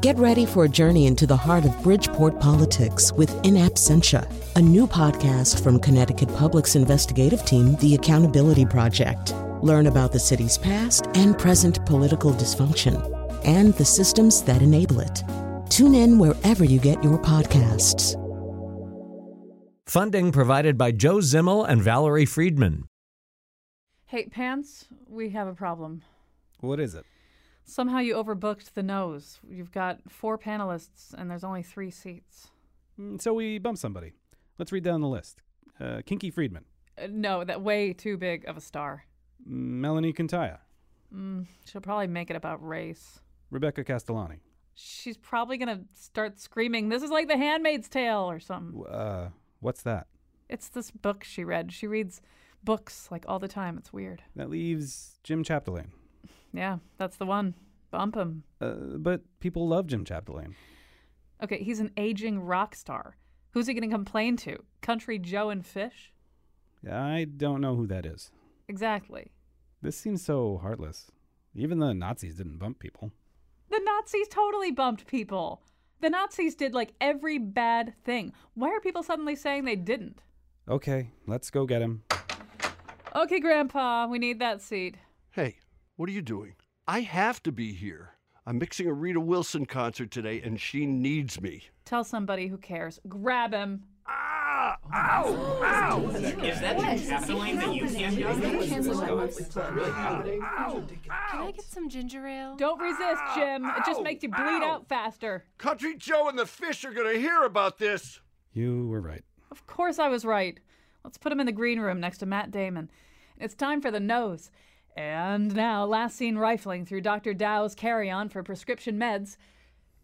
Get ready for a journey into the heart of Bridgeport politics with In Absentia, a new podcast from Connecticut Public's investigative team, The Accountability Project. Learn about the city's past and present political dysfunction and the systems that enable it. Tune in wherever you get your podcasts. Funding provided by Joe Zimmel and Valerie Friedman. Hey, Pants, we have a problem. What is it? Somehow you overbooked the nose. You've got four panelists and there's only three seats. Mm, So we bumped somebody. Let's read down the list. Uh, Kinky Friedman, Uh, no, that way too big of a star. Mellini Kantayya, Mm, she'll probably make it about race. Rebecca Castellani, She's probably gonna start screaming, "This is like The Handmaid's Tale" or something. Uh, what's that? It's this book she read. She reads books like all the time. It's weird. That leaves Jim Chapdelaine. Yeah, that's the one. Bump him. Uh, but people love Jim Chapdelaine. Okay, he's an aging rock star. Who's he gonna complain to? Country Joe and Fish? I don't know who that is. Exactly. This seems so heartless. Even the Nazis didn't bump people. The Nazis totally bumped people. The Nazis did like every bad thing. Why are people suddenly saying they didn't? Okay, let's go get him. Okay, Grandpa, we need that seat. Hey, what are you doing? I have to be here. I'm mixing a Rita Wilson concert today, and she needs me. Tell somebody who cares. Grab him. Ah! Ow! Ow! Is that gasoline that you can't Can I get some ginger ale? Don't resist, Jim. It just makes you bleed out faster. Country Joe and the fish are gonna hear about this. You were right. Of course I was right. Let's put him in the green room next to Matt Damon. It's time for the nose. And now, last seen rifling through Dr. Dow's carry on for prescription meds,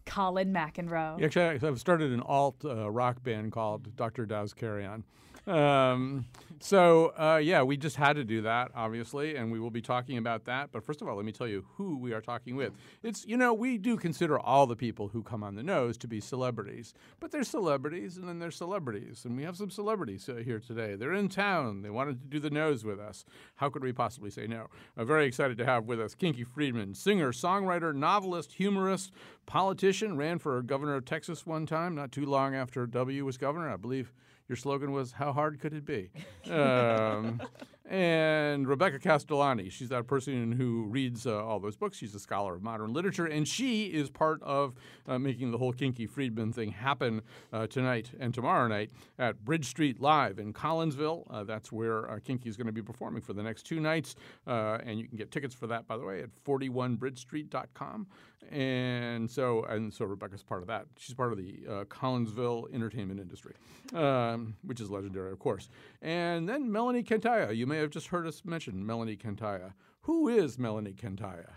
Colin McEnroe. Actually, I've started an alt uh, rock band called Dr. Dow's Carry On. Um, so, uh, yeah, we just had to do that, obviously, and we will be talking about that. But first of all, let me tell you who we are talking with. It's, you know, we do consider all the people who come on the nose to be celebrities, but there's celebrities and then there's celebrities. And we have some celebrities uh, here today. They're in town. They wanted to do the nose with us. How could we possibly say no? Uh, very excited to have with us Kinky Friedman, singer, songwriter, novelist, humorist, politician, ran for governor of Texas one time, not too long after W was governor. I believe your slogan was "How hard could it be?" Um, and Rebecca Castellani, she's that person who reads uh, all those books. She's a scholar of modern literature, and she is part of uh, making the whole Kinky Friedman thing happen uh, tonight and tomorrow night at Bridge Street Live in Collinsville. Uh, that's where uh, Kinky is going to be performing for the next two nights, uh, and you can get tickets for that, by the way, at 41bridgestreet.com. And so, and so Rebecca's part of that. She's part of the uh, Collinsville entertainment industry, um, which is legendary, of course. And then Mellini Kantayya. You may have just heard us mention Mellini Kantayya. Who is Mellini Kantayya?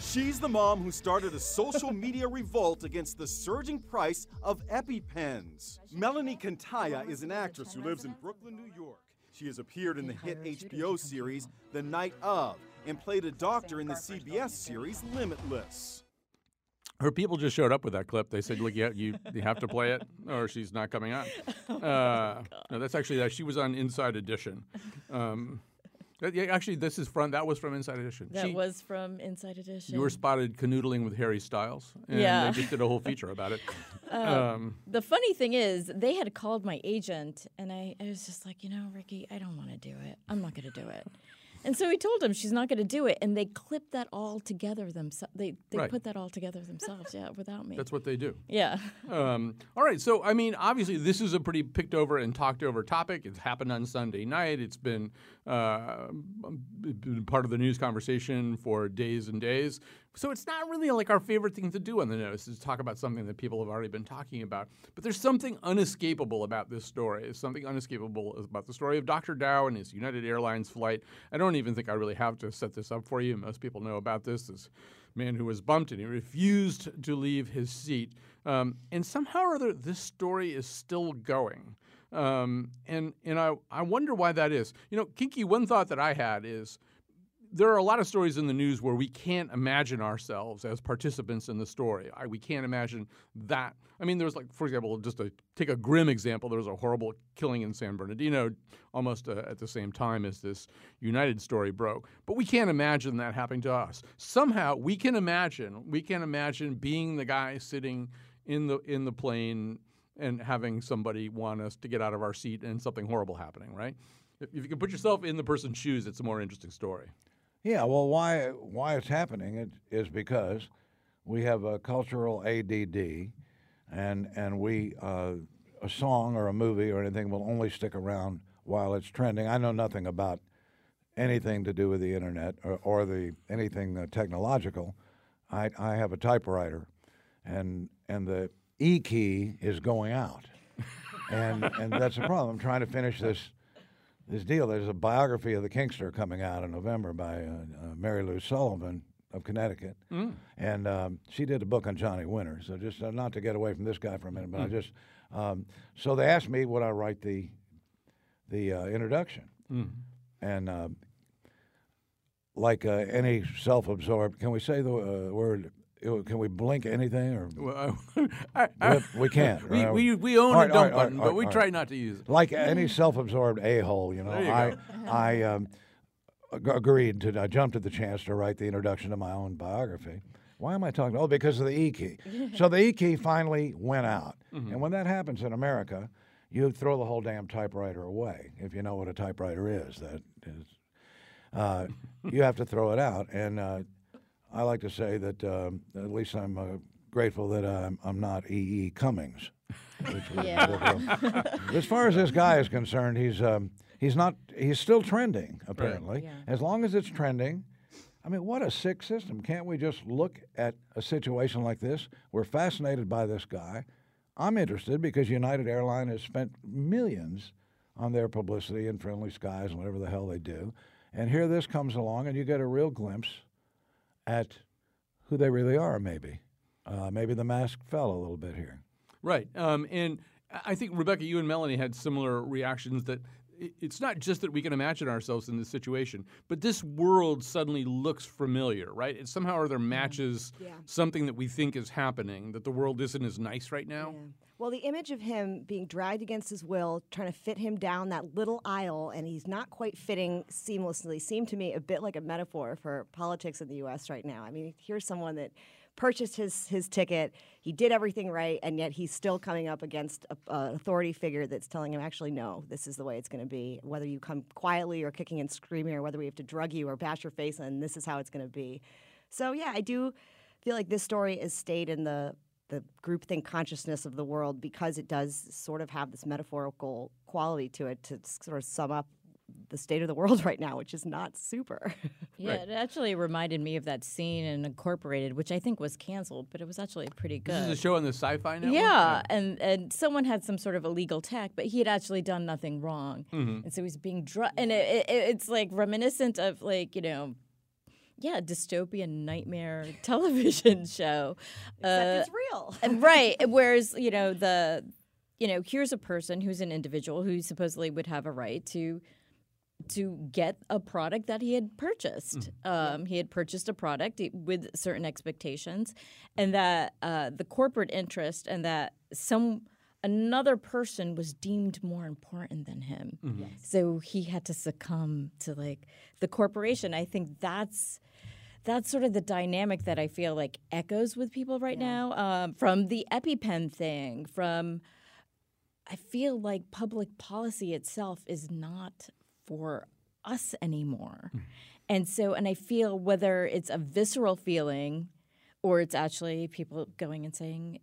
She's the mom who started a social media revolt against the surging price of EpiPens. Mellini Kantayya is an actress who lives in Brooklyn, New York. She has appeared in the hit HBO series The Night of and played a doctor in the CBS series Limitless. Her people just showed up with that clip. They said, "Look, yeah, you, you have to play it, or she's not coming on." Uh, no, that's actually that. She was on Inside Edition. Um, yeah, actually, this is from that was from Inside Edition. That She- was from Inside Edition. You were spotted canoodling with Harry Styles, and Yeah. they just did a whole feature about it. Uh, um, the funny thing is, they had called my agent, and I, I was just like, you know, Ricky, I don't want to do it. I'm not going to do it. And so he told him she's not going to do it, and they clipped that all together themselves. They they Right. put that all together themselves, yeah, without me. that's what they do. yeah. Um, all right, so I mean, obviously, this is a pretty picked over and talked over topic. It's happened on Sunday night. It's been, uh, been part of the news conversation for days and days. So it's not really like our favorite thing to do on the news is talk about something that people have already been talking about. But there's something unescapable about this story. There's something unescapable about the story of Dr. Dow and his United Airlines flight. I don't even think I really have to set this up for you. Most people know about this. This man who was bumped and he refused to leave his seat. Um, and somehow or other, this story is still going. Um, and and I, I wonder why that is. You know, Kinky, one thought that I had is there are a lot of stories in the news where we can't imagine ourselves as participants in the story. I, we can't imagine that. I mean, there's like, for example, just to take a grim example, there was a horrible killing in San Bernardino almost uh, at the same time as this United story broke. But we can't imagine that happening to us. Somehow, we can imagine. We can imagine being the guy sitting in the in the plane and having somebody want us to get out of our seat and something horrible happening. Right? If, if you can put yourself in the person's shoes, it's a more interesting story. Yeah, well, why why it's happening it, is because we have a cultural ADD, and and we uh, a song or a movie or anything will only stick around while it's trending. I know nothing about anything to do with the internet or, or the anything uh, technological. I I have a typewriter, and and the E key is going out, and and that's a problem. I'm trying to finish this this deal. There's a biography of the Kingster coming out in November by uh, uh, Mary Lou Sullivan of Connecticut, Mm. and um, she did a book on Johnny Winter. So just uh, not to get away from this guy for a minute, but I Mm. just um, so they asked me would I write the the uh, introduction, Mm. and uh, like uh, any self-absorbed, can we say the uh, word? Can we blink anything or? Well, I, I, we, can't. We, Uh, we, we own right, a dump right, button, right, but we try right. not to use it. Like any self-absorbed a-hole, you know, you I. I um, agreed to. I jumped at the chance to write the introduction to my own biography. Why am I talking? Oh, because of the E key. so the E key finally went out, Mm-hmm. and when that happens in America, you throw the whole damn typewriter away. If you know what a typewriter is, that is, uh, you have to throw it out. And uh, I like to say that um, at least I'm uh, grateful that I'm, I'm not E. E. Cummings. Yeah. as far as this guy is concerned, he's um, he's not he's still trending apparently. Yeah. As long as it's trending, I mean, what a sick system! Can't we just look at a situation like this? We're fascinated by this guy. I'm interested because United Airlines has spent millions on their publicity and friendly skies and whatever the hell they do, and here this comes along, and you get a real glimpse at who they really are. Maybe, uh, maybe the mask fell a little bit here. Right. Um, and I think, Rebecca, you and Mellini had similar reactions that it's not just that we can imagine ourselves in this situation, but this world suddenly looks familiar, right? It somehow or other mm. matches Yeah. something that we think is happening, that the world isn't as nice right now. Well, the image of him being dragged against his will, trying to fit him down that little aisle, and he's not quite fitting seamlessly, seemed to me a bit like a metaphor for politics in the U.S. right now. I mean, here's someone that purchased his his ticket, he did everything right, and yet he's still coming up against an authority figure that's telling him, actually, no, this is the way it's going to be. Whether you come quietly or kicking and screaming, or whether we have to drug you or bash your face, and this is how it's going to be. So yeah, I do feel like this story is stayed in the the groupthink consciousness of the world because it does sort of have this metaphorical quality to it to sort of sum up the state of the world right now, which is not super. Yeah, it actually reminded me of that scene in Incorporated, which I think was canceled, but it was actually pretty good. This is a show on the Sci-Fi Network. Yeah, and and someone had some sort of illegal tech, but he had actually done nothing wrong, Mhm. and so he's being drugged. And it, it, it's like reminiscent of like you know, yeah, dystopian nightmare television show. Except it's real. and right. Whereas you know the, you know, here's a person who's an individual who supposedly would have a right to to get a product that he had purchased. Um, he had purchased a product with certain expectations, and that uh, the corporate interest and that some another person was deemed more important than him. Mhm. Yes. So he had to succumb to like the corporation. I think that's that's sort of the dynamic that I feel like echoes with people right now um, from the EpiPen thing, from I feel like public policy itself is not for us anymore. Mm-hmm. And so, and I feel whether it's a visceral feeling or it's actually people going and saying,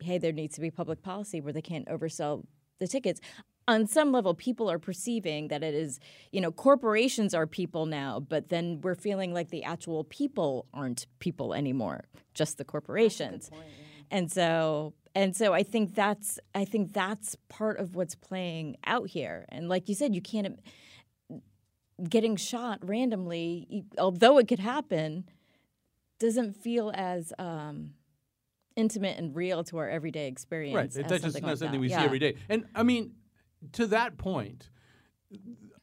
hey, there needs to be public policy where they can't oversell the tickets. On some level, people are perceiving that it is, you know, corporations are people now, but then we're feeling like the actual people aren't people anymore, just the corporations. And so and so I think that's I think that's part of what's playing out here. And like you said, you can't getting shot randomly, although it could happen, doesn't feel as um, intimate and real to our everyday experience. Right. That's just not like something that. we see every day. And I mean, to that point,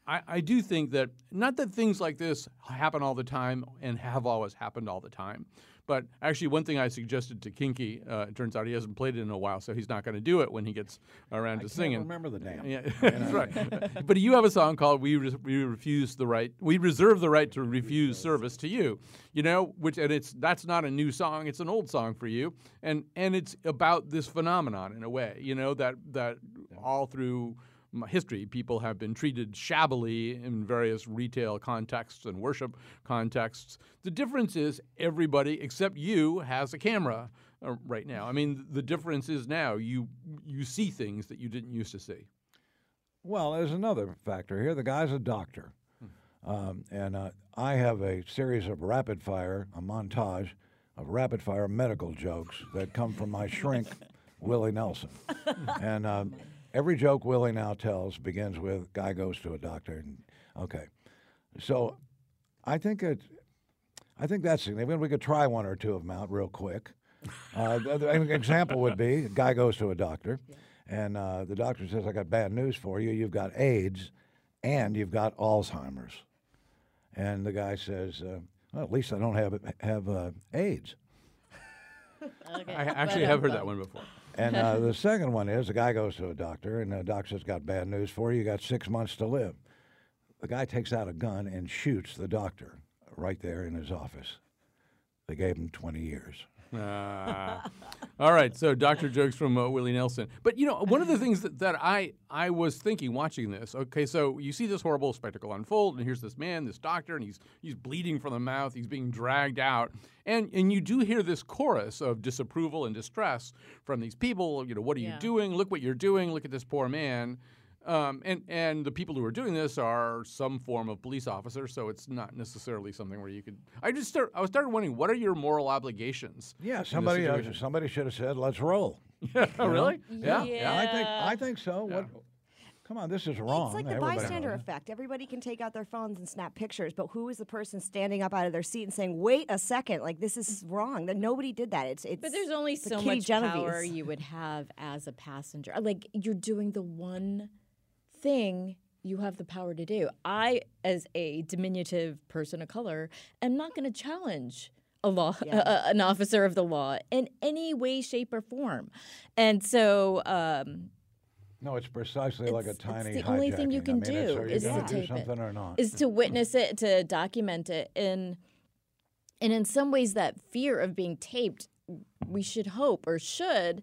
I, I do think that not that things like this happen all the time and have always happened all the time, but actually, one thing I suggested to Kinky, uh, it turns out he hasn't played it in a while, so he's not going to do it when he gets around I to singing. remember the damn. Yeah, that's right. but you have a song called "We Re- We Refuse the Right." We reserve the right to refuse service to you. You know, which and it's that's not a new song; it's an old song for you, and and it's about this phenomenon in a way. You know that that all through history, people have been treated shabbily in various retail contexts and worship contexts. The difference is everybody except you has a camera uh, right now. I mean, the difference is now you you see things that you didn't used to see. Well, there's another factor here. The guy's a doctor. Um, and uh, I have a series of rapid fire, a montage of rapid fire medical jokes that come from my shrink, Willie Nelson. and um, every joke Willie now tells begins with guy goes to a doctor. And, okay. So I think it, I think that's significant. We could try one or two of them out real quick. Uh, the- the- an example would be a guy goes to a doctor, and uh, the doctor says, "I got bad news for you. You've got AIDS, and you've got Alzheimer's." And the guy says, uh, "Well, at least I don't have have uh, AIDS." I actually have heard that one before. And uh, the second one is a guy goes to a doctor, and the doctor says, "Got bad news for you. You got six months to live." The guy takes out a gun and shoots the doctor right there in his office. They gave him 20 years. Ah. all right, so doctor jokes from uh, Willie Nelson. But you know, one of the things that, that I I was thinking watching this. Okay, so you see this horrible spectacle unfold, and here's this man, this doctor, and he's he's bleeding from the mouth. He's being dragged out, and and you do hear this chorus of disapproval and distress from these people. You know, what are Yeah. you doing? Look what you're doing. Look at this poor man. Um, and and the people who are doing this are some form of police officer, so it's not necessarily something where you could. I just start. I was started wondering, what are your moral obligations? Yeah, somebody uh, somebody should have said, "Let's roll." Yeah, You know? really? Yeah. I think I think so. What? Come on, this is wrong. It's like the Everybody bystander knows effect. Everybody can take out their phones and snap pictures, but who is the person standing up out of their seat and saying, "Wait a second, like this is wrong"? That nobody did that. It's it's. But there's only the so Kitty much Genovese. power you would have as a passenger. Like you're doing the one thing you have the power to do. I, as a diminutive person of color, am not going to challenge a law, a- a- an officer of the law in any way, shape, or form. And so, um, No, it's precisely like a it's tiny. the only thing you hijacking. I can mean, do is gonna to do tape it. or not? is to witness it, to document it, and and in some ways, that fear of being taped, we should hope or should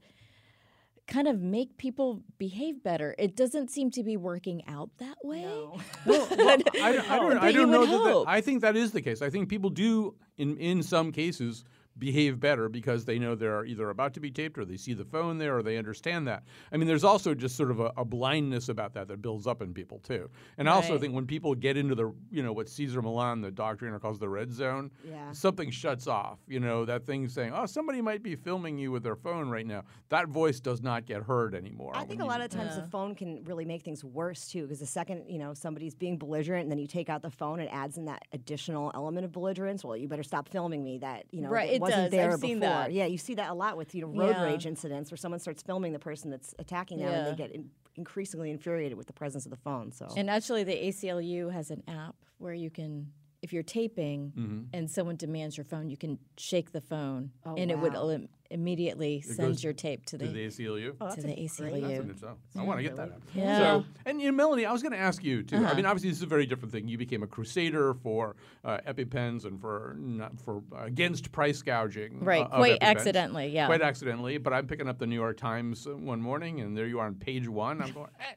kind of make people behave better. It doesn't seem to be working out that way. Well, I, don't- I don't, But I you don't know would that, that. hope. I think that is the case. I think people do, in in some cases, behave better because they know they're either about to be taped or they see the phone there or they understand that. I mean, there's also just sort of a, a blindness about that that builds up in people too. And I also Right. think when people get into the, you know, what Cesar Millan, the doctriner, calls the red zone, Yeah. something shuts off. You know, that thing saying, "Oh, somebody might be filming you with their phone right now." That voice does not get heard anymore. I think a you- lot of times the phone can really make things worse too, because the second you know somebody's being belligerent, and then you take out the phone, it adds in that additional element of belligerence. Well, you better stop filming me. That you know Right, that it wasn't does. there I've seen before. that. Yeah, you see that a lot with you know road Yeah. rage incidents where someone starts filming the person that's attacking them, and they get in- increasingly infuriated with the presence of the phone. So And actually, the ACLU has an app where you can, if you're taping Mm-hmm. and someone demands your phone, you can shake the phone, Oh, and it would wow. elim- immediately It send your tape to to the, the ACLU. Oh, to the a great- ACLU. That's a good show. I want to get that. App. Yeah. So, and you know, Mellini, I was going to ask you too. I mean, obviously, this is a very different thing. You became a crusader for uh, EpiPens and for not for uh, against price gouging. Right, uh, quite accidentally, yeah. Quite accidentally. But I'm picking up the New York Times uh, one morning, and there you are on page one. I'm going. Eh,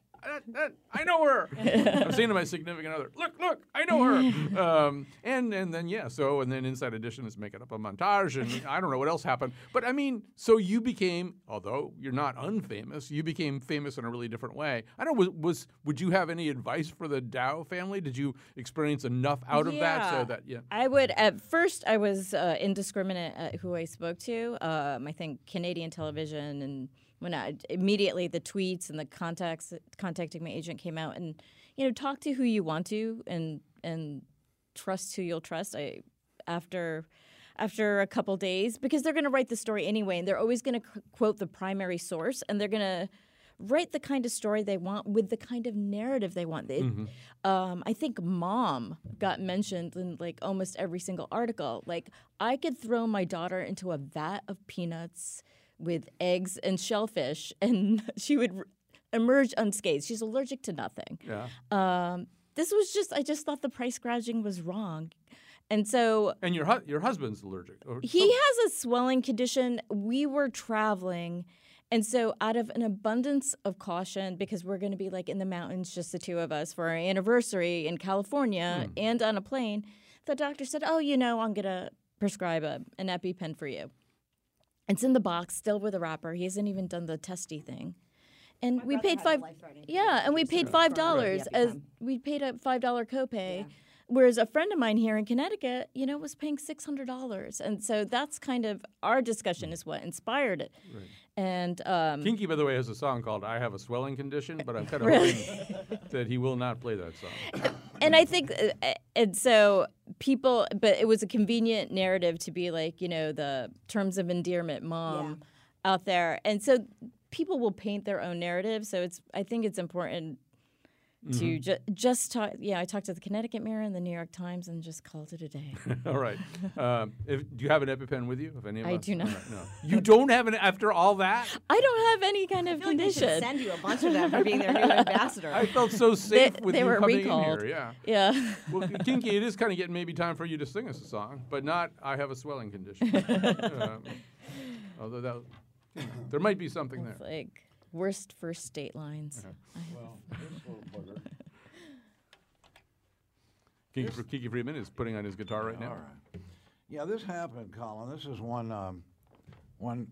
I know her. I'm saying to my significant other, "Look, look, I know her." Um, and and then yeah, so and then Inside Edition is making up a montage, and I don't know what else happened. But I mean, so you became, although you're not unfamous, you became famous in a really different way. I don't know. Was, was would you have any advice for the Dow family? Did you experience enough out of that so that yeah? I would at first I was uh, indiscriminate at who I spoke to. Um, I think Canadian television and when I immediately the tweets and the contacts contacting my agent came out and you know talk to who you want to and and trust who you'll trust. I after after a couple days because they're going to write the story anyway and they're always going to c- quote the primary source and they're going to write the kind of story they want with the kind of narrative they want. It, Mhm. um, I think mom got mentioned in like almost every single article. Like I could throw my daughter into a vat of peanuts with eggs and shellfish, and she would r- emerge unscathed. She's allergic to nothing. Yeah. Um, this was just I just thought the price gouging was wrong, and so And your hu- your husband's allergic. He has a swelling condition. We were traveling. And so, out of an abundance of caution, because we're going to be like in the mountains, just the two of us for our anniversary in California Hmm. and on a plane, the doctor said, Oh, you know, I'm going to prescribe a, an EpiPen for you. It's in the box, still with a wrapper. He hasn't even done the testy thing. And we paid five. Yeah, and we paid five dollars as we paid a five dollar copay. Whereas a friend of mine here in Connecticut, you know, was paying six hundred dollars, and so that's kind of our discussion is what inspired it. And um, Kinky, by the way, has a song called "I Have a Swelling Condition," but I'm kind of Really? hoping that he will not play that song. and I think, uh, and so people, but it was a convenient narrative to be like, you know, the terms of endearment mom out there, and so people will paint their own narrative. So it's, I think it's important to Mhm. ju- just talk. Yeah, I talked to the Connecticut Mirror and the New York Times, and just called it a day. all right. Um, if, do you have an EpiPen with you? If any of I us? do not. All right, No. You don't have an after all that. I don't have any kind of feel like they should condition. send you a bunch of them for being their new ambassador. I felt so safe They- with they you were coming recalled. in here. Yeah. Yeah. Well, Kinky, it is kind of getting maybe time for you to sing us a song, but not "I Have a Swelling Condition." um, although that, there might be something there. Like worst first state lines. Well, this little booger. Kinky, Fr- Kinky Friedman is putting on his guitar right now. All right. Yeah, this happened, Colin. This is one, um, one,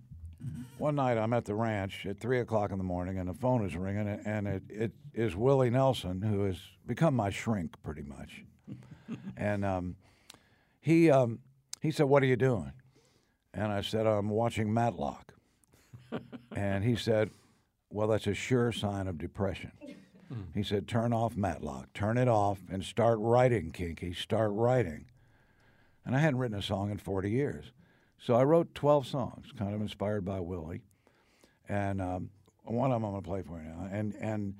one night. I'm at the ranch at three o'clock in the morning, and the phone is ringing, a- and it, it is Willie Nelson, who has become my shrink pretty much. and um, he um, he said, "What are you doing?" And I said, "I'm watching Matlock." and he said, "Well, that's a sure sign of depression." He said, "Turn off Matlock. Turn it off and start writing, Kinky. Start writing." And I hadn't written a song in 40 years, so I wrote 12 songs, kind of inspired by Willie. And um, one of them I'm going to play for you now. And and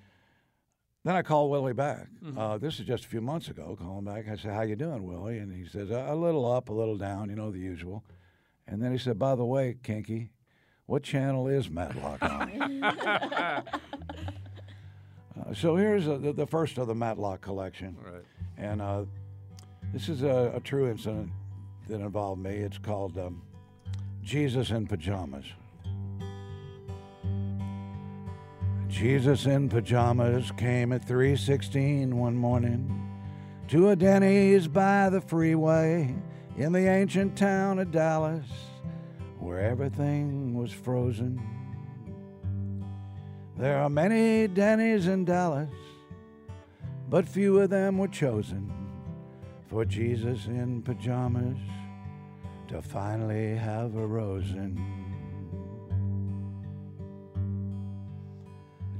then I called Willie back. Uh, this is just a few months ago. Calling back. I said, "How you doing, Willie?" And he says, "A a little up, a little down. You know the usual." And then he said, "By the way, Kinky, what channel is Matlock on?" Uh, so here's uh the, the first of the Matlock collection. Right. And uh, this is a, a true incident that involved me. It's called um, Jesus in Pajamas. Jesus in pajamas came at 3:16 one morning to a Denny's by the freeway in the ancient town of Dallas where everything was frozen. There are many Denny's in Dallas, but few of them were chosen for Jesus in pajamas to finally have a rosin.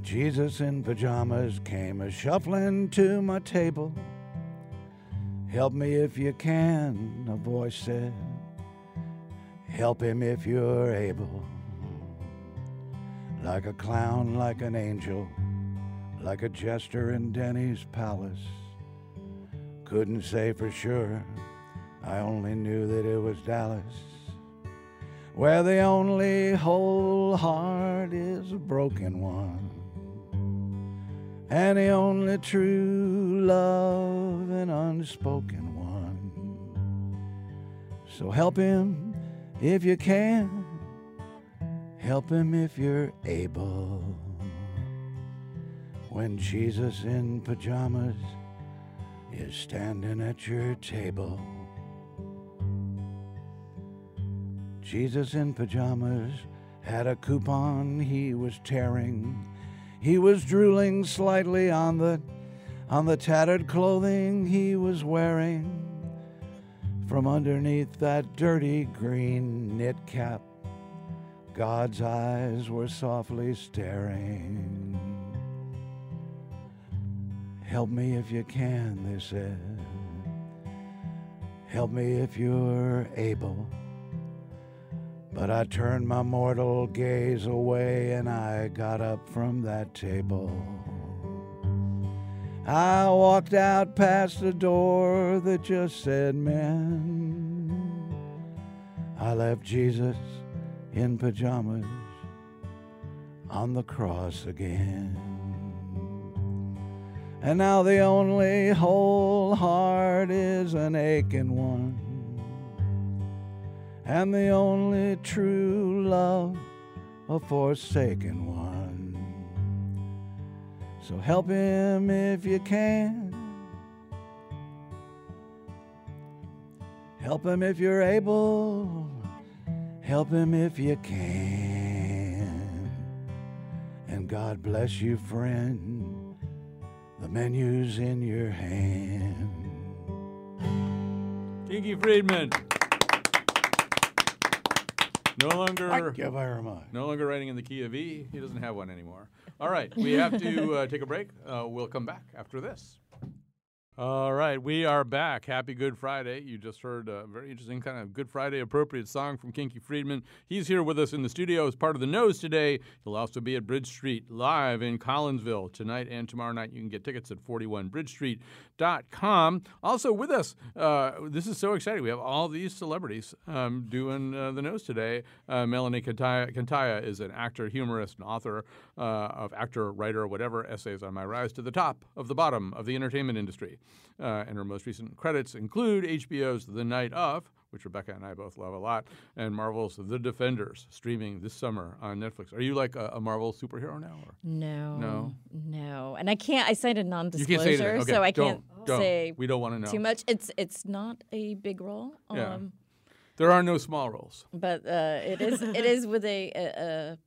Jesus in pajamas came a shuffling to my table. Help me if you can, a voice said. Help him if you're able. Like a clown, like an angel, like a jester in Denny's palace. Couldn't say for sure, I only knew that it was Dallas, where the only whole heart is a broken one, and the only true love an unspoken one. So help him if you can, help him if you're able. When Jesus in pajamas is standing at your table. Jesus in pajamas had a coupon he was tearing. He was drooling slightly on the on the tattered clothing he was wearing. From underneath that dirty green knit cap, God's eyes were softly staring. Help me if you can, they said. Help me if you're able. But I turned my mortal gaze away and I got up from that table. I walked out past a door that just said men. I left Jesus in pajamas on the cross again. And now the only whole heart is an aching one. And the only true love a forsaken one. So help him if you can. Help him if you're able. Help him if you can. And God bless you, friend. The menu's in your hand. Kinky Friedman. No longer. Thank you very much. No longer writing in the key of E. He doesn't have one anymore. All right, we have to uh, take a break. Uh, we'll come back after this. All right, we are back. Happy Good Friday. You just heard a very interesting kind of Good Friday appropriate song from Kinky Friedman. He's here with us in the studio as part of the Nose today. He'll also be at Bridge Street live in Collinsville tonight and tomorrow night. You can get tickets at 41bridgestreet.com. Also with us, uh, this is so exciting. We have all these celebrities um, doing uh, the Nose today. Uh, Mellini Kantayya is an actor, humorist, and author uh, of actor, writer, whatever, essays on my rise to the top of the bottom of the entertainment industry. Uh, and her most recent credits include HBO's The Night of, which Rebecca and I both love a lot, and Marvel's The Defenders, streaming this summer on Netflix. Are you like a, a Marvel superhero now? Or? No. No. No. And I can't. I signed a non-disclosure, can't say anything. Okay, so I don't, can't don't. say We don't want to know. too much. It's it's not a big role. Yeah. Um, There are no small roles. but uh, it is it is with a a,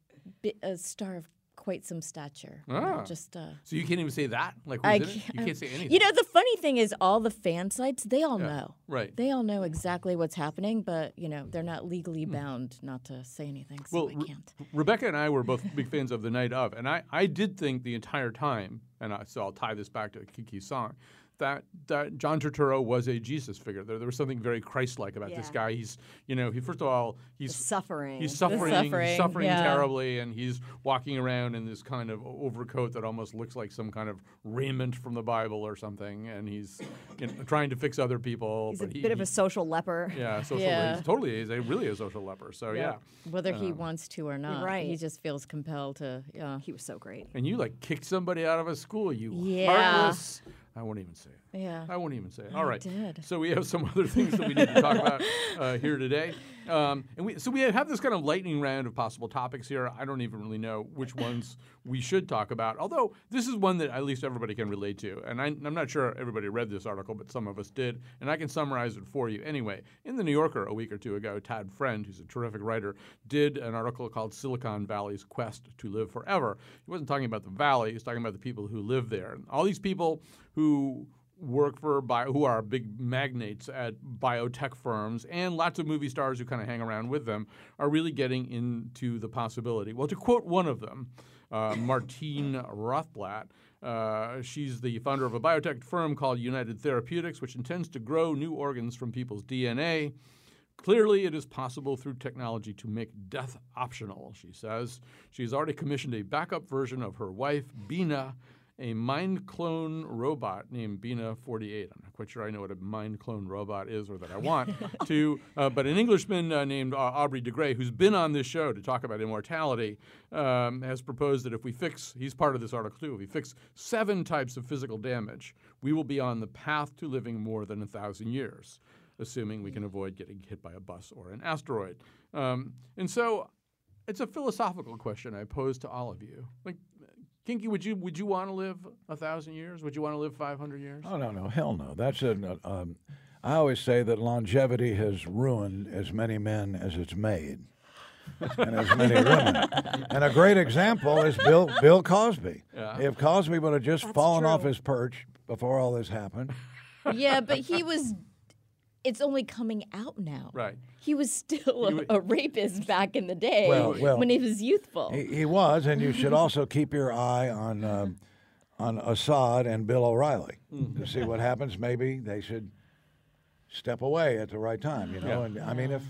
a, a star of quite some stature. you know, Ah. Just uh, So you can't even say that? Like, I who's in it? You can't- can't say anything. You know, the funny thing is, all the fan sites they all Yeah, know. right. They all know exactly what's happening, but you know they're not legally bound not to say anything. So Hmm. well, I can't. Rebecca and I were both big fans of The Night of, and I, I did think the entire time, and I, so I'll tie this back to Kinky's song, that, that John Turturro was a Jesus figure. There, there was something very Christ-like about this guy. He's, you know, he first of all, he's suffering. He's The suffering, he's suffering, suffering yeah. terribly, and he's walking around in this kind of overcoat that almost looks like some kind of raiment from the Bible or something, and he's you know, trying to fix other people. He's a he, bit of he- a social leper. yeah, social. Yeah. He's totally is a really a social leper. So yeah. Whether he Um, wants to or not, right. he just feels compelled to. Yeah. He was so great. And you like kicked somebody out of a school, you Yeah. heartless. I won't even say it. Yeah. I won't even say it. I All right. did. So we have some other things that we need to talk about uh, here today. Um, and we, so we have this kind of lightning round of possible topics here. I don't even really know which ones we should talk about. Although this is one that at least everybody can relate to. And I, I'm not sure everybody read this article, but some of us did. And I can summarize it for you anyway. In the New Yorker a week or two ago, Tad Friend, who's a terrific writer, did an article called Silicon Valley's Quest to Live Forever. He wasn't talking about the valley, he was talking about the people who live there. And All these people who work for bio, who are big magnates at biotech firms and lots of movie stars who kind of hang around with them are really getting into the possibility. Well, to quote one of them, uh, Martine Rothblatt, uh, she's the founder of a biotech firm called United Therapeutics, which intends to grow new organs from people's DNA. Clearly, it is possible through technology to make death optional, she says. She's already commissioned a backup version of her wife, Bina, a mind clone robot named Bina 48. I'm not quite sure I know what a mind clone robot is or that I want to, uh, but an Englishman uh, named uh, Aubrey de Grey, who's been on this show to talk about immortality, um, has proposed that if we fix, he's part of this article too, if we fix seven types of physical damage, we will be on the path to living more than a thousand years assuming we can avoid getting hit by a bus or an asteroid. Um, and so it's a philosophical question I pose to all of you. Like, Kinky, would you would you want to live a thousand years? Would you want to live five hundred years? Oh no, no, hell no. That's a. Um, I always say that longevity has ruined as many men as it's made, and as many women. And a great example is Bill Bill Cosby. Yeah. If Cosby would have just fallen off his perch before all this happened, yeah, but he was. It's only coming out now. Right. He was still a, a rapist back in the day Well, well, when he was youthful. he, he was. And you should also keep your eye on um, on Assad and Bill O'Reilly to see what happens. Maybe they should step away at the right time. You know, Yeah. and I mean if.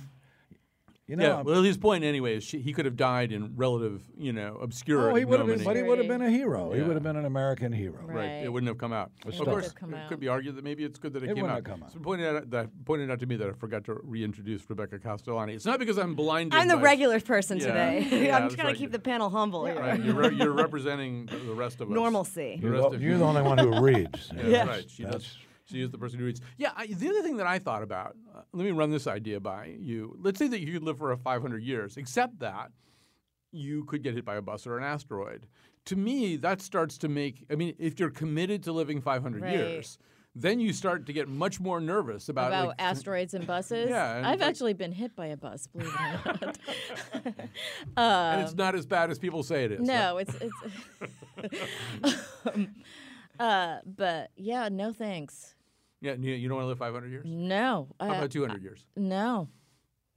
You know, yeah. I'm- Well, his point anyway is she, he could have died in relative, you know, obscure. Oh, he would have been, but he would have been a hero. He would have been an American hero. Right. It wouldn't have come out. It of course, have come it out. could be argued that maybe it's good that it, It came wouldn't out. have come out. It's pointed out that pointed out to me that I forgot to reintroduce Rebecca Castellani. It's not because I'm blinded. I'm the by- regular person Yeah. today. Yeah, I'm that's just going right. to keep the panel humble here. Right. You're, re- you're representing the the rest of us. Normalcy. The You're rest the- you're the only one who reads. Yeah, Yes. right. She does. She is the person who reads. Yeah. I, the other thing that I thought about. Uh, let me run this idea by you. Let's say that you could live for a 500 years, except that you could get hit by a bus or an asteroid. To me, that starts to make. I mean, if you're committed to living 500 Right. years, then you start to get much more nervous about, About like, asteroids and buses. Yeah, and I've like- actually been hit by a bus. Believe it or not. and it's Um, not as bad as people say it is. No, it's it's. um, uh, but yeah, no thanks. Yeah, you, don't want to live 500 years. No. How uh, about 200 years? No.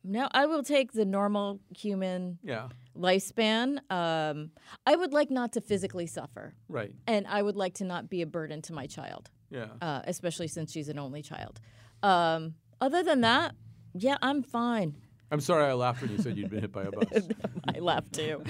No, I will take the normal human Yeah. lifespan. Um, I would like not to physically suffer. Right. And I would like to not be a burden to my child. Yeah. Uh, especially since she's an only child. Um, other than that, yeah, I'm fine. I'm sorry I laughed when you said you'd been hit by a bus. I laughed too.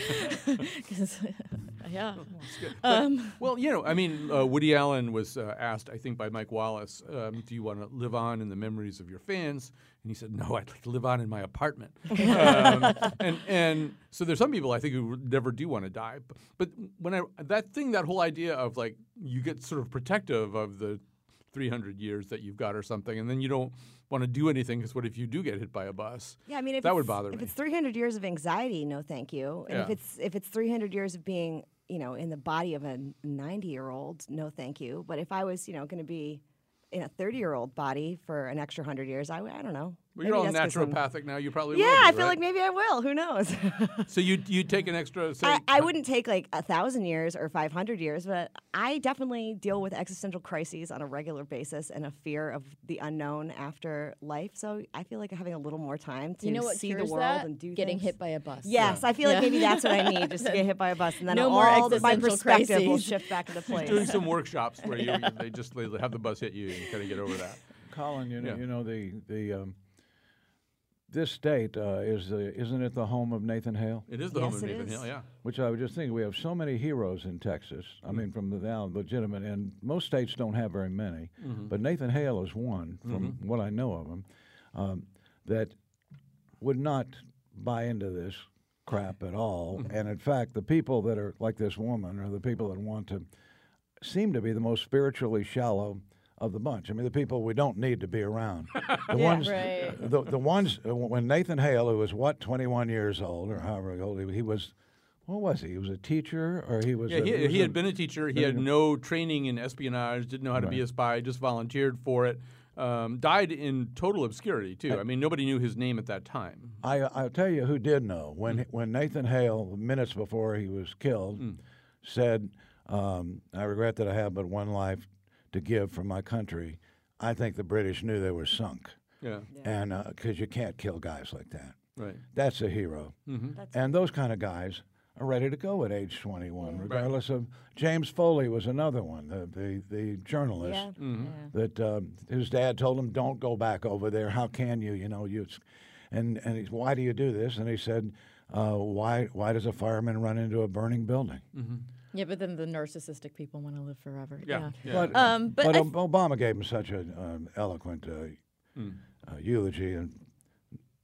'Cause, yeah. But- Um, well, you know, I mean, uh, Woody Allen was uh, asked, I think, by Mike Wallace, um, "Do you want to live on in the memories of your fans?" And he said, "No, I'd like to live on in my apartment." um, and and so there's some people I think who never do want to die. But, but when I that thing, that whole idea of like you get sort of protective of the 300 years that you've got or something, and then you don't want to do anything because what if you do get hit by a bus? Yeah, I mean, if that would it's- bother if me. it's 300 years of anxiety, no, thank you. And if it's if it's 300 years of being, you know, in the body of a 90 year old, no, thank you. But if I was, you know, going to be in a 30 year old body for an extra hundred years, I, I don't know. Well, you're all Maybe that's 'cause naturopathic now. You probably Yeah, will I feel right? like maybe I will. Who knows? So you you take an extra. Say, I, I wouldn't take like a thousand years or 500 years, but I definitely deal with existential crises on a regular basis and a fear of the unknown after life. So I feel like having a little more time to You know what see the world that? and do Getting things. hit by a bus. Yes, Yeah. I feel like Yeah. maybe that's what I need, just to get hit by a bus, and then No all more the- my existential perspective will shift back into place. doing some workshops where you they just they have the bus hit you and you kind of get over that. Colin, you know, Yeah. you know the the um, this state uh, is the, isn't it the home of Nathan Hale? It is the home of Nathan is. Hale, yeah. Which I was just thinking, we have so many heroes in Texas. I mean, from the down legitimate, and most states don't have very many. Mhm. But Nathan Hale is one, from Mhm. what I know of him, um, that would not buy into this crap at all. And in fact, the people that are like this woman are the people that want to seem to be the most spiritually shallow of the bunch. I mean, the people we don't need to be around. The Yeah. ones, Right. the, the ones uh, when Nathan Hale, who was what, 21 years old or however old he, he was, what was he? He was a teacher or he was? Yeah, a, he, was he a- had been a teacher. He had no training in espionage. Didn't know how to be a spy. Just volunteered for it. Um, died in total obscurity too. I mean, nobody knew his name at that time. I, I'll tell you who did know. When, when Nathan Hale, minutes before he was killed, said, um, I regret that I have but one life to give for my country, I think the British knew they were sunk. Yeah. And because you can't kill guys like that. Right. That's a hero. Mm-hmm. That's- And those kind of guys are ready to go at age 21, regardless of. James Foley was another one, the, the, the journalist. Yeah. Mhm. That um, his dad told him, "Don't go back over there. How can you? You know, you." And and he's, why do you do this? And he said, uh, "Why why does a fireman run into a burning building?" Yeah, but then the narcissistic people want to live forever. Yeah, Yeah. But, um, but, but I Obama gave him such an um, eloquent uh, Mm. uh, eulogy, and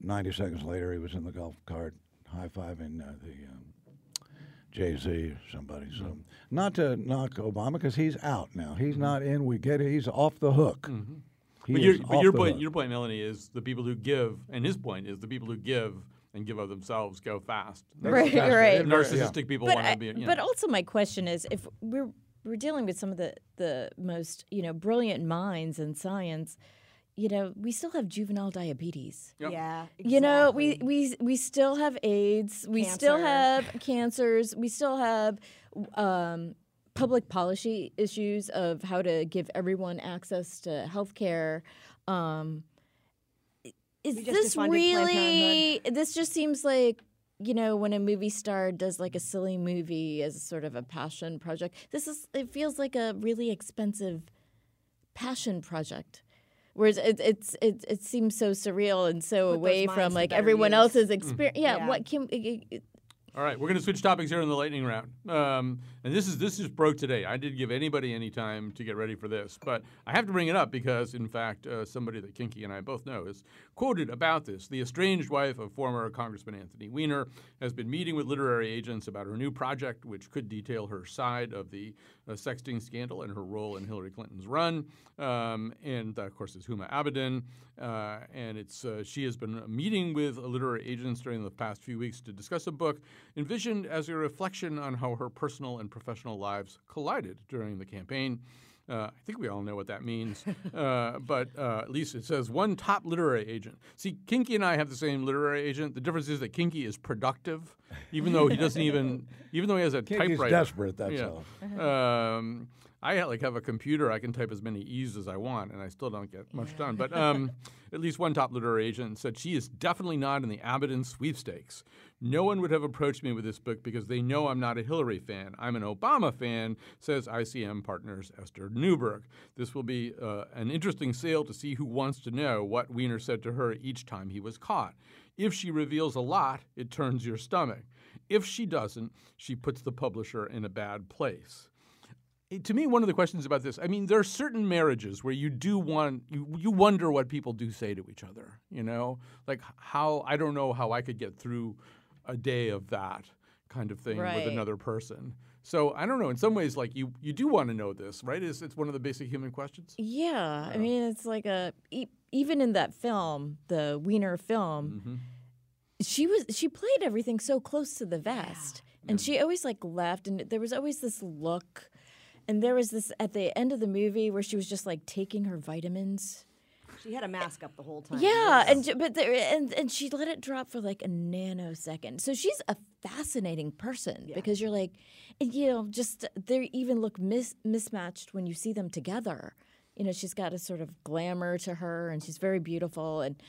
90 seconds later, he was in the golf cart high fiving uh, the um, Jay Z or somebody. So, Mm. not to knock Obama because he's out now. He's not in. We get it. He's off the hook. Mm-hmm. But is your, but your point, hook. your point, Mellini, is the people who give, and his point is the people who give and give of themselves go fast. Right, Narcissistic- right. Narcissistic people but want I- to be. You know. But also, my question is, if we're we're dealing with some of the the most you know brilliant minds in science, you know, we still have juvenile diabetes. Yep. Yeah. You know, we, we we still have AIDS. We still have cancers. We still have um, public policy issues of how to give everyone access to health care. Um, i- is this really? This just seems like you know when a movie star does like a silly movie as sort of a passion project. This is it feels like a really expensive passion project. Whereas it, it's it, it seems so surreal and so Put away from like everyone use. else's Mm. experience. Yeah, Yeah. what can it- it- All right, we're going to switch topics here in the lightning round. Um, and this is this just broke today. I didn't give anybody any time to get ready for this, but I have to bring it up because, in fact, uh, somebody that Kinky and I both know is quoted about this. The estranged wife of former Congressman Anthony Weiner has been meeting with literary agents about her new project, which could detail her side of the uh, sexting scandal and her role in Hillary Clinton's run. Um, and of course, is Huma Abedin, uh, and it's uh, she has been meeting with literary agents during the past few weeks to discuss a book envisioned as a reflection on how her personal and professional lives collided during the campaign. Uh, I think we all know what that means, uh, but uh, at least it says one top literary agent. See, Kinky and I have the same literary agent. The difference is that Kinky is productive, even though he doesn't even, even though he has a Kinky's typewriter. desperate, that's yeah. all. Um, I like have a computer. I can type as many E's as I want, and I still don't get much done. But um, at least one top literary agent said she is definitely not in the Abedin sweepstakes. No one would have approached me with this book because they know I'm not a Hillary fan. I'm an Obama fan, says ICM Partners Esther Newberg. This will be uh, an interesting sale to see who wants to know what Weiner said to her each time he was caught. If she reveals a lot, it turns your stomach. If she doesn't, she puts the publisher in a bad place to me, one of the questions about this, I mean, there are certain marriages where you do want, you, you wonder what people do say to each other, you know? Like how, I don't know how I could get through a day of that kind of thing Right. with another person. So I don't know. In some ways, like you, you do want to know this, right? It's, it's one of the basic human questions. yeah, I mean, it's like a e- even in that film, the Weiner film, Mm-hmm. she was she played everything so close to the vest, and she always like left, and there was always this look, and there was this at the end of the movie where she was just like taking her vitamins. She had a mask up the whole time. Yeah, and but there, and and she let it drop for like a nanosecond. So she's a fascinating person because you're like, you know, just they even look mis- mismatched when you see them together. You know, she's got a sort of glamour to her, and she's very beautiful. And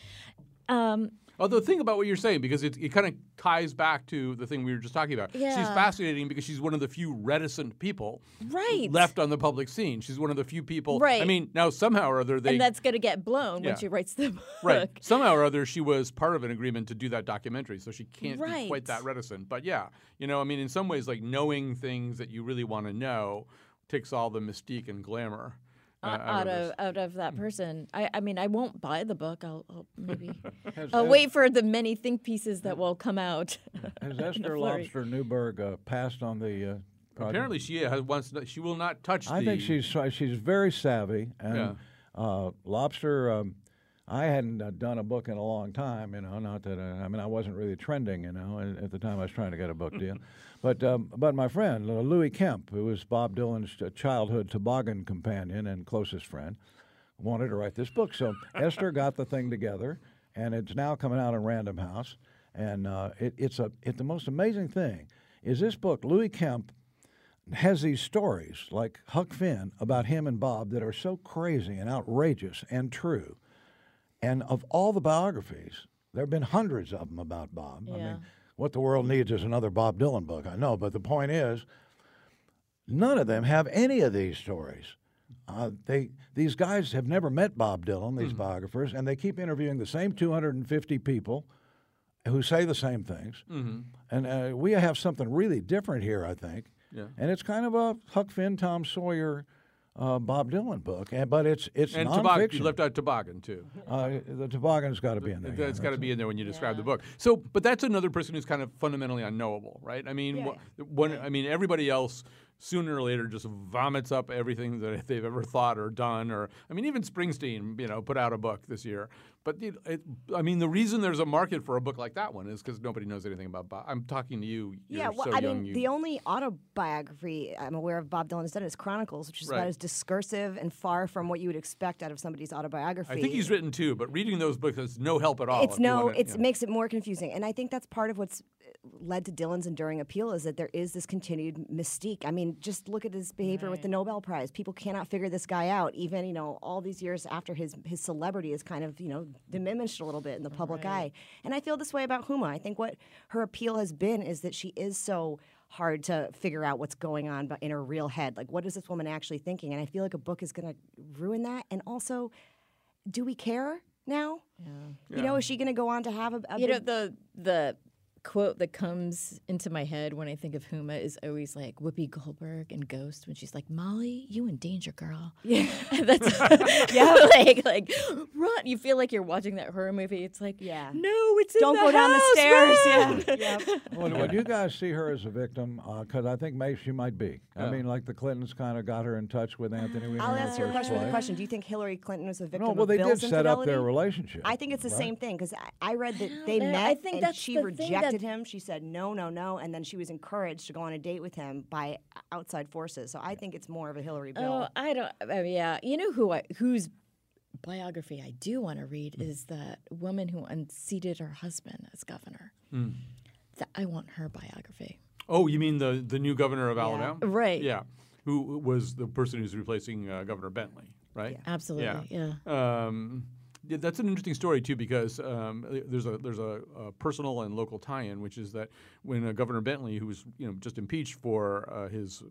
um, Although think about what you're saying because it, it kind of ties back to the thing we were just talking about. She's fascinating because she's one of the few reticent people Right. left on the public scene. She's one of the few people. Right. I mean, now somehow or other they and that's going to get blown Yeah. when she writes the book. Right. Somehow or other, she was part of an agreement to do that documentary, so she can't be quite that reticent. But yeah, you know, I mean, in some ways, like knowing things that you really want to know takes all the mystique and glamour out, out, of out of that person. I, I mean, I won't buy the book. I'll, I'll maybe Has- I'll has- wait for the many think pieces that will come out. Has Esther. Lobster Newberg uh, passed on the uh. Apparently, she has wants. She will not touch. I the, think she's she's very savvy, and Yeah. uh, Lobster. Um, I hadn't uh, done a book in a long time, you know. Not that I, I mean I wasn't really trending, you know, at, at the time I was trying to get a book deal. But um, but my friend uh, Louis Kemp, who was Bob Dylan's uh, childhood toboggan companion and closest friend, wanted to write this book. So Esther got the thing together, and it's now coming out in Random House. And uh, it, it's a it, the most amazing thing is this book. Louis Kemp has these stories like Huck Finn about him and Bob that are so crazy and outrageous and true. And of all the biographies, there have been hundreds of them about Bob. I mean, what the world needs is another Bob Dylan book. I know, but the point is, none of them have any of these stories. Uh, they these guys have never met Bob Dylan, these biographers, and they keep interviewing the same 250 people who say the same things. Mhm. And uh, we have something really different here, I think. Yeah. And it's kind of a Huck Finn, Tom Sawyer, uh, Bob Dylan book, and, but it's it's and nonfiction. toboggan. You left out toboggan too. uh, the toboggan's got to be in there. It's yeah, got to be in there when you describe the book. So, but that's another person who's kind of fundamentally unknowable, right? I mean, wh- one, I mean, everybody else sooner or later just vomits up everything that they've ever thought or done. Or, I mean, even Springsteen, you know, put out a book this year. But it, it, I mean, the reason there's a market for a book like that one is because nobody knows anything about Bob. I'm talking to you. You're Yeah, well, so I young. mean, you, the only autobiography I'm aware of Bob Dylan has done is Chronicles, which is Right. about as discursive and far from what you would expect out of somebody's autobiography. I think he's written two, but reading those books is no help at all. It's no, wanna- it's yeah. it makes it more confusing, and I think that's part of what's led to Dylan's enduring appeal is that there is this continued mystique. I mean, just look at his behavior with the Nobel Prize. People cannot figure this guy out, even you know all these years after his his celebrity is kind of you know diminished a little bit in the public eye. And I feel this way about Huma. I think what her appeal has been is that she is so hard to figure out what's going on bu- in her real head. Like, what is this woman actually thinking? And I feel like a book is going to ruin that. And also, do we care now? Yeah. You know, is she going to go on to have a, a you know the the quote that comes into my head when I think of Huma is always like Whoopi Goldberg and Ghost when she's like Molly, you in danger, girl. Yeah, that's yeah, like like run. You feel like you're watching that horror movie. It's like yeah, no, it's in Don't the go down the stairs, run! yeah. Would, would you guys see her as a victim? Uh, because I think maybe she might be. I oh. mean, like the Clintons kind of got her in touch with Anthony Weiner. I'll in the answer your question with a question. Do you think Hillary Clinton was a victim No, well, of they Bill's did set up their relationship. I think it's the right? same thing because I, I read that they know. met I think and that's she the thing rejected that- him. She said no, no, no, and then she was encouraged to go on a date with him by outside forces. So I think it's more of a Hillary Bill. Oh, I don't. I mean, yeah, you know who I whose biography I do want to read is the woman who unseated her husband as governor. Mm. That I want her biography. Oh, you mean the the new governor of Alabama? Right. Yeah, who was the person who's replacing uh, Governor Bentley, right? Absolutely, yeah. Um, yeah, that's an interesting story too because um, there's a there's a, a personal and local tie-in, which is that when uh, Governor Bentley, who was you know just impeached for uh, his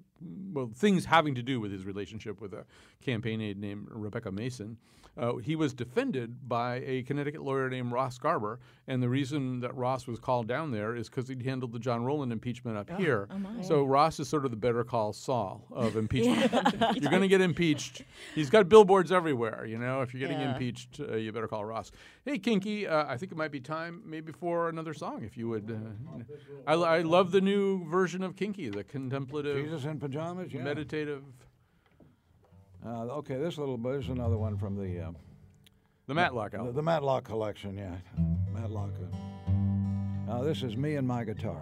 well things having to do with his relationship with a campaign aide named Rebecca Mason, uh, he was defended by a Connecticut lawyer named Ross Garber, and the reason that Ross was called down there is because he'd handled the John Rowland impeachment up here. oh so Ross is sort of the better call Saul of impeachment. Yeah. You're going to get impeached. He's got billboards everywhere. You know, if you're getting Yeah. impeached, uh, you better call Ross. Hey, Kinky, uh, I think it might be time maybe for another song. If you would, uh, I, I love the new version of Kinky, the contemplative, Jesus in pajamas, yeah. meditative. Uh, okay, this little bit is another one from the uh, The Matlock the, album. the Matlock collection. Yeah, Matlock. Uh, this is me and my guitar.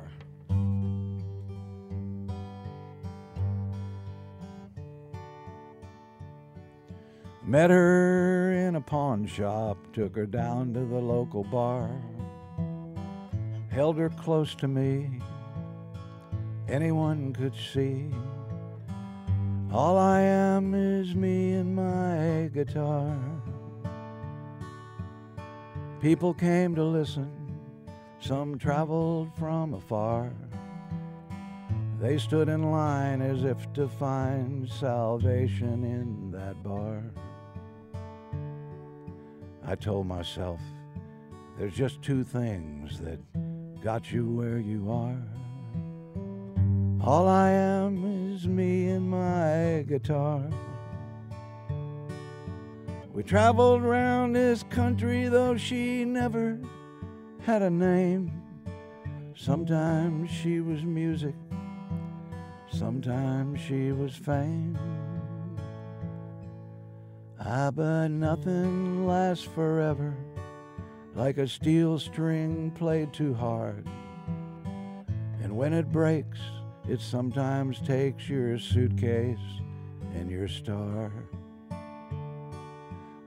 Met her in a pawn shop, took her down to the local bar, held her close to me, anyone could see. All I am is me and my guitar. People came to listen, some traveled from afar. They stood in line as if to find salvation in that bar. I told myself, there's just two things that got you where you are. All I am me and my guitar. We traveled round this country, though she never had a name. Sometimes she was music, sometimes she was fame. Ah, but nothing lasts forever, like a steel string played too hard. And when it breaks, it sometimes takes your suitcase and your star.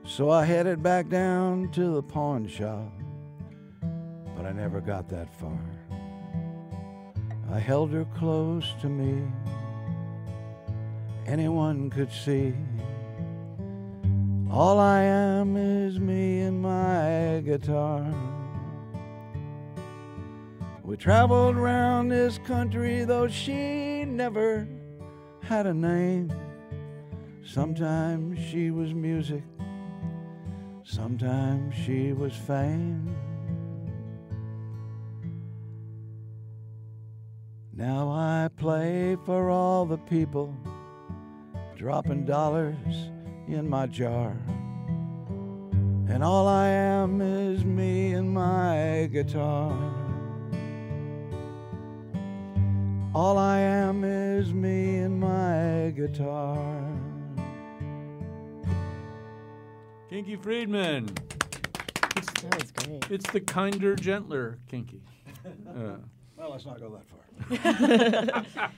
So I headed back down to the pawn shop, but I never got that far. I held her close to me, anyone could see. All I am is me and my guitar. We traveled round this country, though she never had a name. Sometimes she was music, sometimes she was fame. Now I play for all the people, dropping dollars in my jar. And all I am is me and my guitar. All I am is me and my guitar. Kinky Friedman. It's, That was great. It's the kinder, gentler Kinky. Uh, Well, let's not go that far.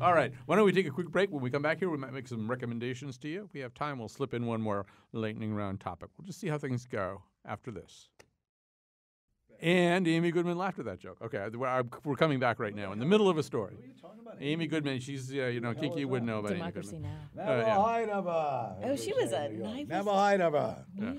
All right. Why don't we take a quick break? When we come back here, we might make some recommendations to you. If we have time, we'll slip in one more lightning round topic. We'll just see how things go after this. And Amy Goodman laughed at that joke. Okay, we're, coming back right now in the middle of a story. Amy Goodman, she's, uh, you know, Kiki wouldn't know about Democracy Amy Goodman. Now. Uh, yeah. Never Oh, she was a knife. Never Hydaba. Yeah.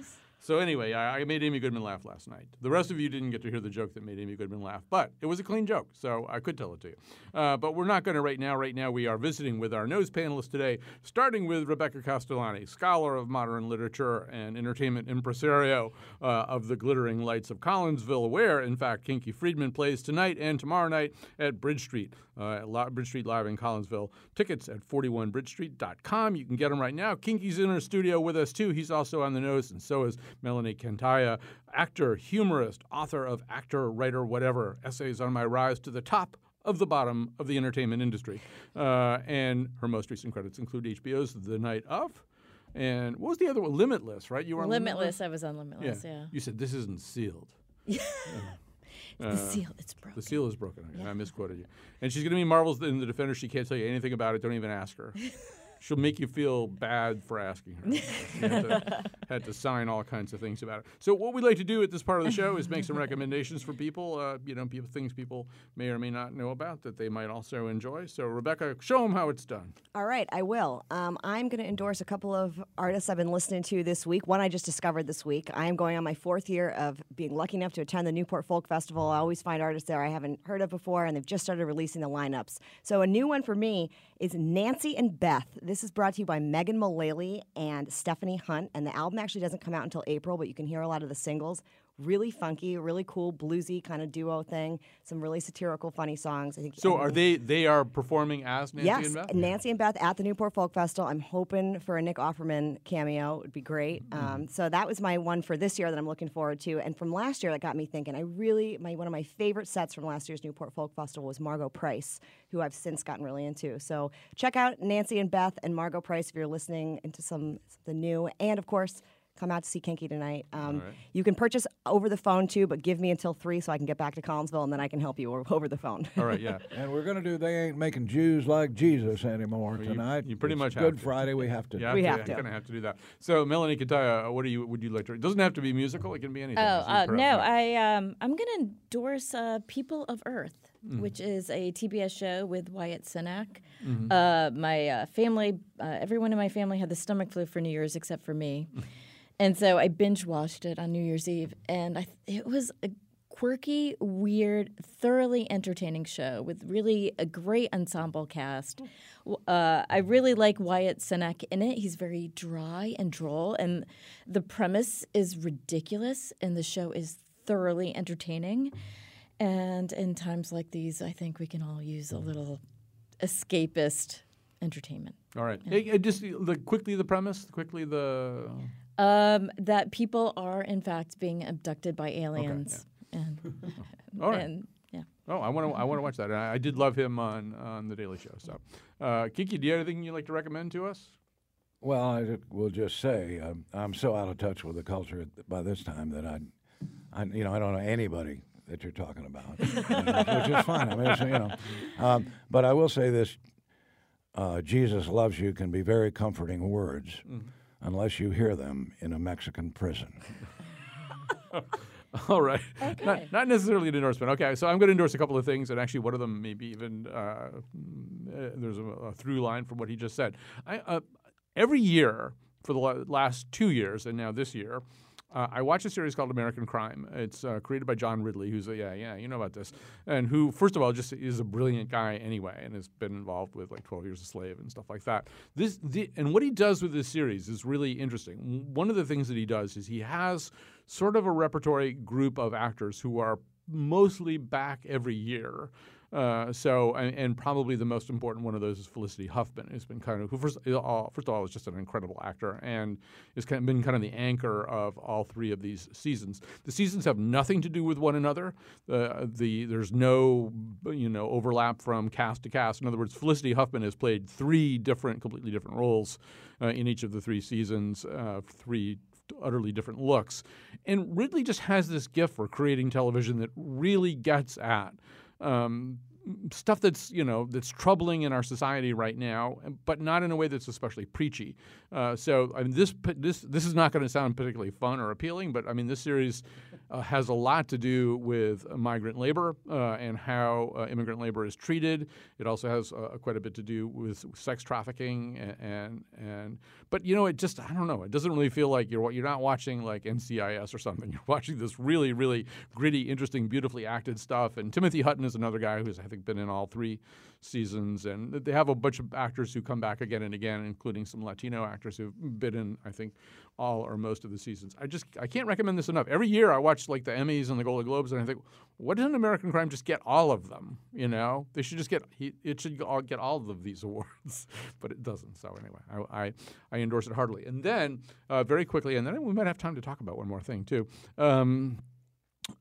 So anyway, I, I made Amy Goodman laugh last night. The rest of you didn't get to hear the joke that made Amy Goodman laugh, but it was a clean joke, so I could tell it to you. Uh, but we're not going to right now. Right now, we are visiting with our nose panelists today, starting with Rebecca Castellani, scholar of modern literature and entertainment impresario uh, of the Glittering Lights of Collinsville, where, in fact, Kinky Friedman plays tonight and tomorrow night at Bridge Street, uh, at Bridge Street Live in Collinsville. Tickets at 41bridgestreet.com. You can get them right now. Kinky's in our studio with us, too. He's also on the nose, and so is Mellini Kantayya, actor, humorist, author of Actor, Writer, Whatever, Essays on My Rise to the Top of the Bottom of the Entertainment Industry. Uh, and her most recent credits include HBO's The Night of. And what was the other one? Limitless, right? You were on Limitless. I was on Limitless. Yeah. You said this isn't sealed. the seal, it's broken. The seal is broken. I misquoted you. And she's going to be Marvel's in the Defender. She can't tell you anything about it. Don't even ask her. She'll make you feel bad for asking her. Had, to, had to sign all kinds of things about it. So what we like to do at this part of the show is make some recommendations for people. Uh, you know, people things people may or may not know about that they might also enjoy. So Rebecca, show them how it's done. All right, I will. Um, I'm going to endorse a couple of artists I've been listening to this week. One I just discovered this week. I am going on my fourth year of being lucky enough to attend the Newport Folk Festival. I always find artists there I haven't heard of before, and they've just started releasing the lineups. So a new one for me is Nancy and Beth. This is brought to you by Megan Mullally and Stephanie Hunt, and the album actually doesn't come out until April, but you can hear a lot of the singles. Really funky, really cool, bluesy kind of duo thing. Some really satirical, funny songs. I think. So are they they are performing as Nancy yes, and Beth? Nancy and Beth at the Newport Folk Festival. I'm hoping for a Nick Offerman cameo. It would be great. Mm-hmm. Um, so that was my one for this year that I'm looking forward to. And from last year, that got me thinking. I really my one of my favorite sets from last year's Newport Folk Festival was Margo Price, who I've since gotten really into. So check out Nancy and Beth and Margo Price if you're listening into some something new. And of course. Come out to see Kinky tonight. Um, right. You can purchase over the phone too, but give me until three so I can get back to Collinsville and then I can help you over the phone. All right, yeah. And we're going to do They Ain't Making Jews Like Jesus anymore you- tonight. you pretty It's much have Good to. Friday, we have to. Yeah, We I'm have to. Gonna have to do that. So, Mellini Kantayya, what do you would you like to? It doesn't have to be musical. It can be anything. Oh uh, put up no. I um, I'm gonna endorse uh, People of Earth, which is a TBS show with Wyatt Cenac. Uh, my uh, family, uh, everyone in my family had the stomach flu for New Year's except for me, and so I binge watched it on New Year's Eve, and I it was a quirky, weird, thoroughly entertaining show with really a great ensemble cast. Uh, I really like Wyatt Cenac in it. He's very dry and droll, and the premise is ridiculous, and the show is thoroughly entertaining. And in times like these, I think we can all use a little escapist entertainment. All right. Hey, uh, just the quickly the premise, quickly the. Um, that people are in fact being abducted by aliens, and All right. and yeah. Oh, I want to. I want to watch that. And I, I did love him on on the Daily Show. So, uh, Kiki, do you have anything you'd like to recommend to us? Well, I will just say um, I'm so out of touch with the culture by this time that I, I, you know, I don't know anybody that you're talking about, you which is fine. I mean, it's, you know, um, but I will say this: uh, Jesus loves you can be very comforting words, unless you hear them in a Mexican prison. All right. Not, not necessarily an endorsement. Okay, so I'm going to endorse a couple of things, and actually, one of them maybe even uh, mm, uh, there's a, a through line from what he just said. I, uh, every year for the last two years, and now this year, uh, I watch a series called American Crime. It's uh, created by John Ridley, who's a yeah, yeah, you know about this, and who, first of all, just is a brilliant guy anyway, and has been involved with like 12 Years a Slave and stuff like that. This, the, and what he does with this series is really interesting. One of the things that he does is he has sort of a repertory group of actors who are mostly back every year. Uh, so, and, and probably the most important one of those is Felicity Huffman, who's been kind of who first, uh, first of all is just an incredible actor and has kind of been kind of the anchor of all three of these seasons. The seasons have nothing to do with one another. Uh, the there's no you know overlap from cast to cast. In other words, Felicity Huffman has played three different, completely different roles uh, in each of the three seasons, uh, three utterly different looks. And Ridley just has this gift for creating television that really gets at um, stuff that's you know that's troubling in our society right now, but not in a way that's especially preachy. Uh, so I mean, this this this is not going to sound particularly fun or appealing, but I mean, this series uh, has a lot to do with migrant labor uh, and how uh, immigrant labor is treated. It also has uh, quite a bit to do with sex trafficking and, and and but you know, it just I don't know. It doesn't really feel like you're you're not watching like NCIS or something. You're watching this really really gritty, interesting, beautifully acted stuff. And Timothy Hutton is another guy who's I think been in all three seasons, and they have a bunch of actors who come back again and again, including some Latino actors who've been in I think all or most of the seasons. I just I can't recommend this enough. Every year I watch like the Emmys and the Golden Globes, and I think, what doesn't American Crime just get all of them? You know, they should just get it should all get all of these awards, but it doesn't. So anyway, I I, I endorse it heartily. And then uh, very quickly, and then we might have time to talk about one more thing too. Um,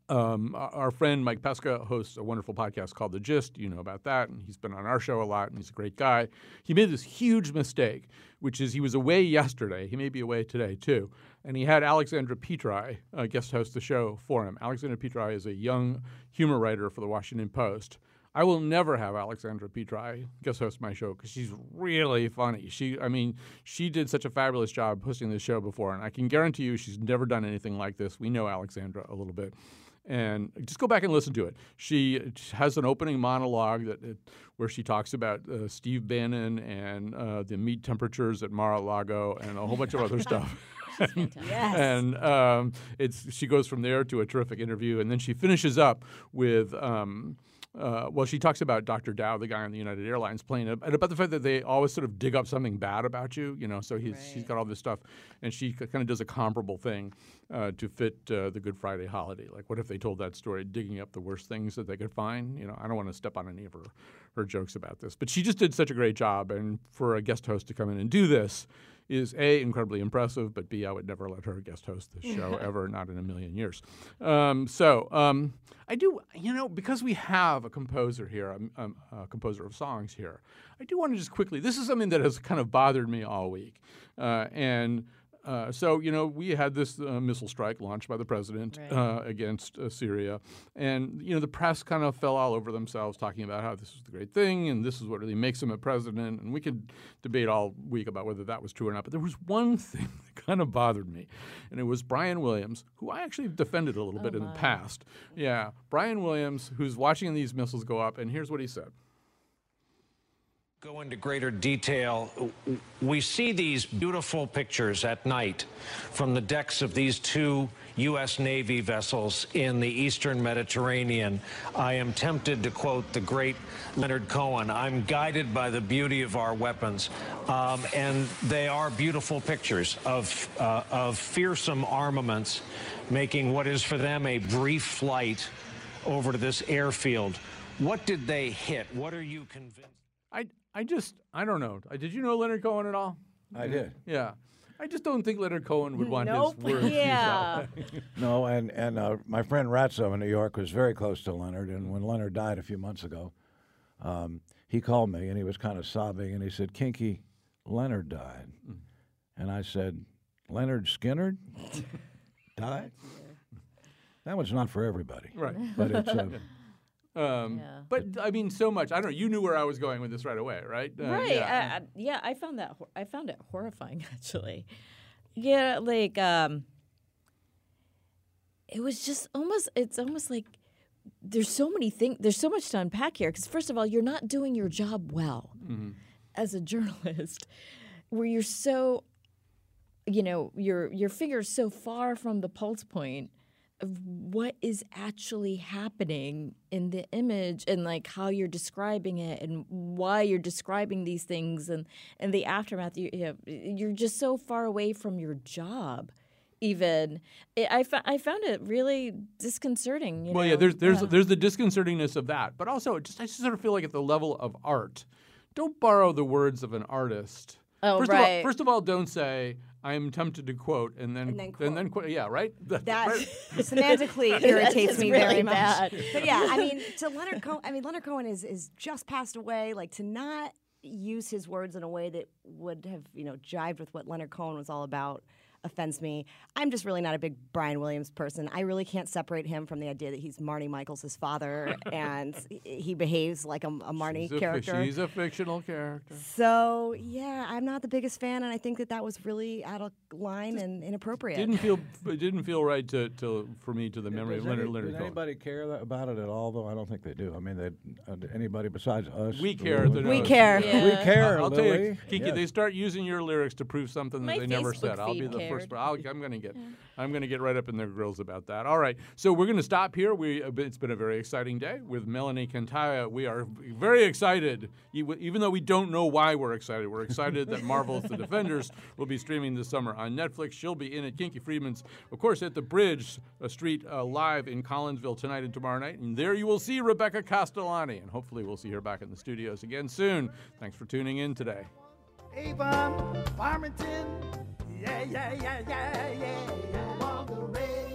um, our friend Mike Pesca hosts a wonderful podcast called The Gist. You know about that, and he's been on our show a lot, and he's a great guy. He made this huge mistake, which is he was away yesterday. He may be away today too, and he had Alexandra Petri uh, guest host the show for him. Alexandra Petri is a young humor writer for the Washington Post. I will never have Alexandra Petri guest host my show because she's really funny. She, I mean, she did such a fabulous job hosting this show before, and I can guarantee you she's never done anything like this. We know Alexandra a little bit, and just go back and listen to it. She has an opening monologue that it, where she talks about uh, Steve Bannon and uh, the meat temperatures at Mar-a-Lago and a whole bunch of other stuff. Yes. and um, it's she goes from there to a terrific interview, and then she finishes up with. Um, uh, well, she talks about Dr. Dao, the guy on the United Airlines plane, and about the fact that they always sort of dig up something bad about you, you know. So he's, right. she's got all this stuff, and she kind of does a comparable thing uh, to fit uh, the Good Friday holiday. Like, what if they told that story, digging up the worst things that they could find? You know, I don't want to step on any of her, her jokes about this, but she just did such a great job, and for a guest host to come in and do this is a incredibly impressive, but b I would never let her guest host this show ever, not in a million years. Um, so um, I do, you know, because we have a composer here, a, a, a, composer of songs here. I do want to just quickly. This is something that has kind of bothered me all week, uh, and uh, so, you know, we had this uh, missile strike launched by the president right. uh, against uh, Syria. And, you know, the press kind of fell all over themselves talking about how this is the great thing and this is what really makes him a president. And we could debate all week about whether that was true or not. But there was one thing that kind of bothered me, and it was Brian Williams, who I actually defended a little oh bit my. in the past. Yeah, Brian Williams, who's watching these missiles go up. And here's what he said go into greater detail. We see these beautiful pictures at night from the decks of these two U.S. Navy vessels in the eastern Mediterranean. I am tempted to quote the great Leonard Cohen I'm guided by the beauty of our weapons. Um, and they are beautiful pictures of, uh, of fearsome armaments making what is for them a brief flight over to this airfield. What did they hit? What are you convinced? I, I just, I don't know. Uh, Did you know Leonard Cohen at all? I did. Yeah. I just don't think Leonard Cohen would want Nope. his words used Yeah. that way. No, and and uh, my friend Ratso in New York was very close to Leonard, and when Leonard died a few months ago, um, he called me and he was kind of sobbing, and he said, "Kinky, Leonard died," and I said, "Leonard Skinner died." That one's not for everybody, Right. but it's. Uh, Um, Yeah. But I mean, so much. I don't know. You knew where I was going with this right away, right? Uh, right. Yeah. I, I, yeah, I found that I found it horrifying actually. Yeah, like um it was just almost it's almost like there's so many things there's so much to unpack here because first of all you're not doing your job well Mm-hmm. as a journalist where you're so you know your your finger's so far from the pulse point what is actually happening in the image and like how you're describing it and why you're describing these things and and the aftermath you, you know, you're just so far away from your job even I, I found it really disconcerting you well, know? yeah. There's there's Yeah. there's the disconcertingness of that, but also just I just sort of feel like at the level of art, don't borrow the words of an artist. Oh, first Of all, right. first of all, don't say I'm tempted to quote and then And then and then quote. Yeah, right. That right? semantically irritates me really very much. bad. But yeah, I mean, to Leonard Cohen, I mean, Leonard Cohen is is just passed away. Like to not use his words in a way that would have you know jived with what Leonard Cohen was all about. Offends me. I'm just really not a big Brian Williams person. I really can't separate him from the idea that he's Marnie Michaels' his father and he behaves like a, a Marnie She's a fi- character. she's a fictional character. so yeah, I'm not the biggest fan, and I think that that was really out of line and inappropriate. Didn't feel it didn't feel right to, to for me to the memory Does of Leonard any- Leonard does Cohen. anybody care tha- about it at all? Though I don't think they do. I mean, they, uh, anybody besides us. We do. care. at We Nose. care. We care, I'll, I'll tell you, Lily. Kiki. Yes. They start using your lyrics to prove something that My they never Facebook said. I'll be feed the first. cared. I'll, I'm going to get. I'm going to get right up in their grills about that. All right. So we're going to stop here. We it's been a very exciting day with Mellini Kantayya. We are very excited, even though we don't know why we're excited. We're excited that Marvel's The Defenders will be streaming this summer on Netflix. She'll be in at Kinky Friedman's, of course, at the Bridge uh, Street uh, live in Collinsville tonight and tomorrow night. And there you will see Rebecca Castellani, and hopefully we'll see her back in the studios again soon. Thanks for tuning in today. Avon, Farmington, yeah, yeah, yeah, yeah, yeah, yeah.